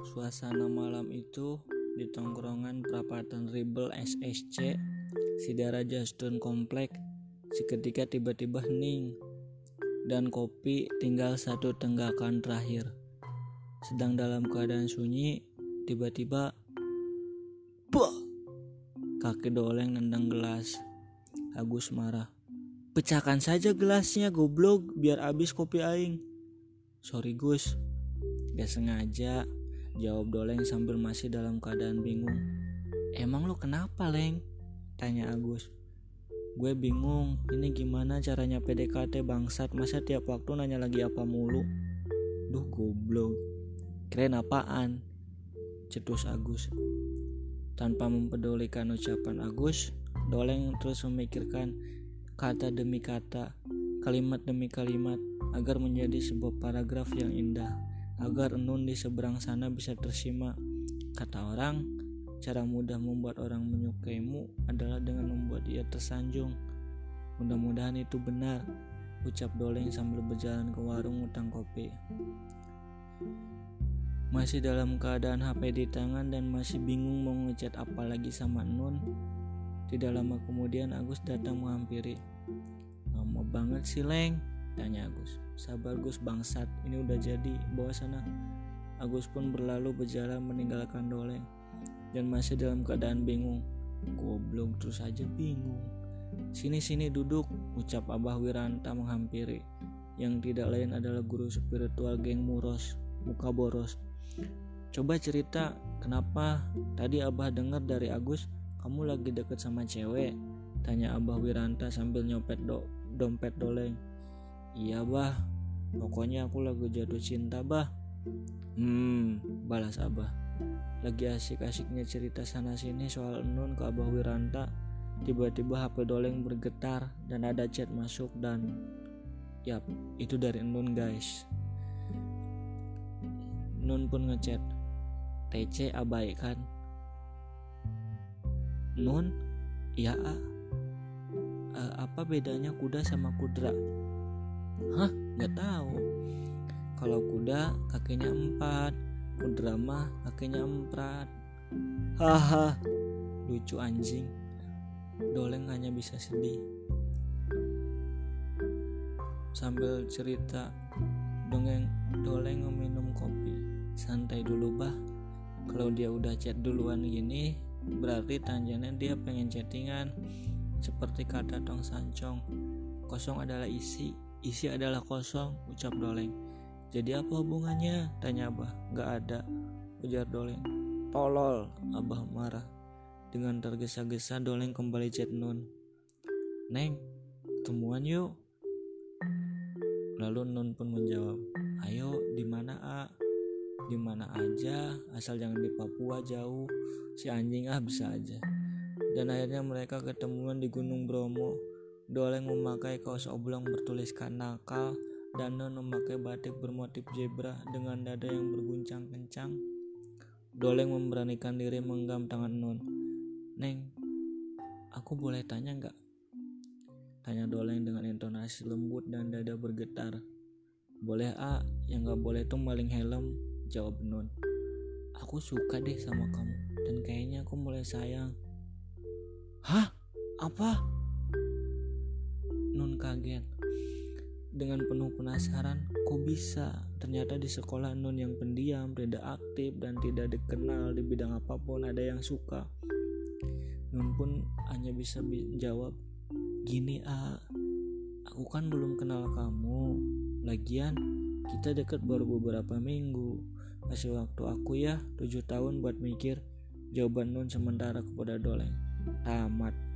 Suasana malam itu di tongkrongan perapatan Ribel SSC, si Dara Justun komplek, seketika tiba-tiba hening dan kopi tinggal satu tenggakan terakhir. Sedang dalam keadaan sunyi, tiba-tiba Bah! Kaki doleng nendang gelas. Agus marah. Pecahkan saja gelasnya goblok biar habis kopi aing. Sorry Gus. Gak sengaja. Jawab Doleng sambil masih dalam keadaan bingung. Emang lu kenapa, Leng? Tanya Agus. Gue bingung, ini gimana caranya PDKT bangsat Masa tiap waktu nanya lagi apa mulu Duh goblok Keren apaan? Cetus Agus Tanpa mempedulikan ucapan Agus Doleng terus memikirkan kata demi kata Kalimat demi kalimat Agar menjadi sebuah paragraf yang indah agar Nun di seberang sana bisa tersima. Kata orang, cara mudah membuat orang menyukaimu adalah dengan membuat ia tersanjung. Mudah-mudahan itu benar, ucap Doleng sambil berjalan ke warung utang kopi. Masih dalam keadaan HP di tangan dan masih bingung mau ngechat apa lagi sama Nun. Tidak lama kemudian Agus datang menghampiri. Lama banget sih Leng, tanya Agus. Sabar Gus bangsat, ini udah jadi, bawa sana. Agus pun berlalu berjalan meninggalkan Doleng dan masih dalam keadaan bingung. Goblok terus aja bingung. Sini-sini duduk, ucap Abah Wiranta menghampiri. Yang tidak lain adalah guru spiritual geng Muros, muka boros. Coba cerita, kenapa tadi Abah dengar dari Agus kamu lagi deket sama cewek? Tanya Abah Wiranta sambil nyopet do dompet doleng. Iya bah, pokoknya aku lagi jatuh cinta bah. Hmm, balas Abah. Lagi asik-asiknya cerita sana sini soal Nun ke Abah Wiranta. Tiba-tiba HP Doleng bergetar dan ada chat masuk dan Yap, itu dari Nun guys. Nun pun ngechat. TC abaikan. Nun, iya apa bedanya kuda sama kudra? Hah? Gak tahu. Kalau kuda kakinya empat, kudra mah kakinya empat. Haha, lucu anjing. Doleng hanya bisa sedih. Sambil cerita, dongeng Doleng meminum kopi. Santai dulu bah. Kalau dia udah chat duluan gini, berarti tandanya dia pengen chattingan. Seperti kata Tong Sancong, kosong adalah isi, Isi adalah kosong, ucap Doleng. Jadi apa hubungannya? Tanya Abah. Gak ada, ujar Doleng. Tolol, Abah marah. Dengan tergesa-gesa Doleng kembali chat Nun. Neng, ketemuan yuk. Lalu Nun pun menjawab, Ayo, di mana A? Di mana aja, asal jangan di Papua jauh. Si anjing ah bisa aja. Dan akhirnya mereka ketemuan di Gunung Bromo. Doleng memakai kaos oblong bertuliskan nakal dan Non memakai batik bermotif zebra dengan dada yang berguncang kencang. Doleng memberanikan diri menggam tangan Non. Neng, aku boleh tanya nggak? Tanya Doleng dengan intonasi lembut dan dada bergetar. Boleh A, yang nggak boleh tuh maling helm, jawab Non. Aku suka deh sama kamu dan kayaknya aku mulai sayang. Hah? Apa? Dengan penuh penasaran, kok bisa? Ternyata di sekolah Nun yang pendiam, tidak aktif, dan tidak dikenal di bidang apa pun ada yang suka. Nun pun hanya bisa jawab, Gini A, aku kan belum kenal kamu. Lagian, kita dekat baru beberapa minggu. Kasih waktu aku ya, tujuh tahun buat mikir. Jawaban Nun sementara kepada Doleng. Tamat.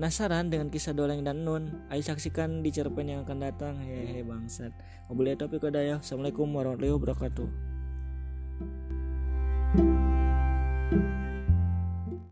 Penasaran dengan kisah Doleng dan Nun? Ayo saksikan di cerpen yang akan datang. Hehe bangsat. Wabillahi taufiq hidayah. Assalamualaikum warahmatullahi wabarakatuh.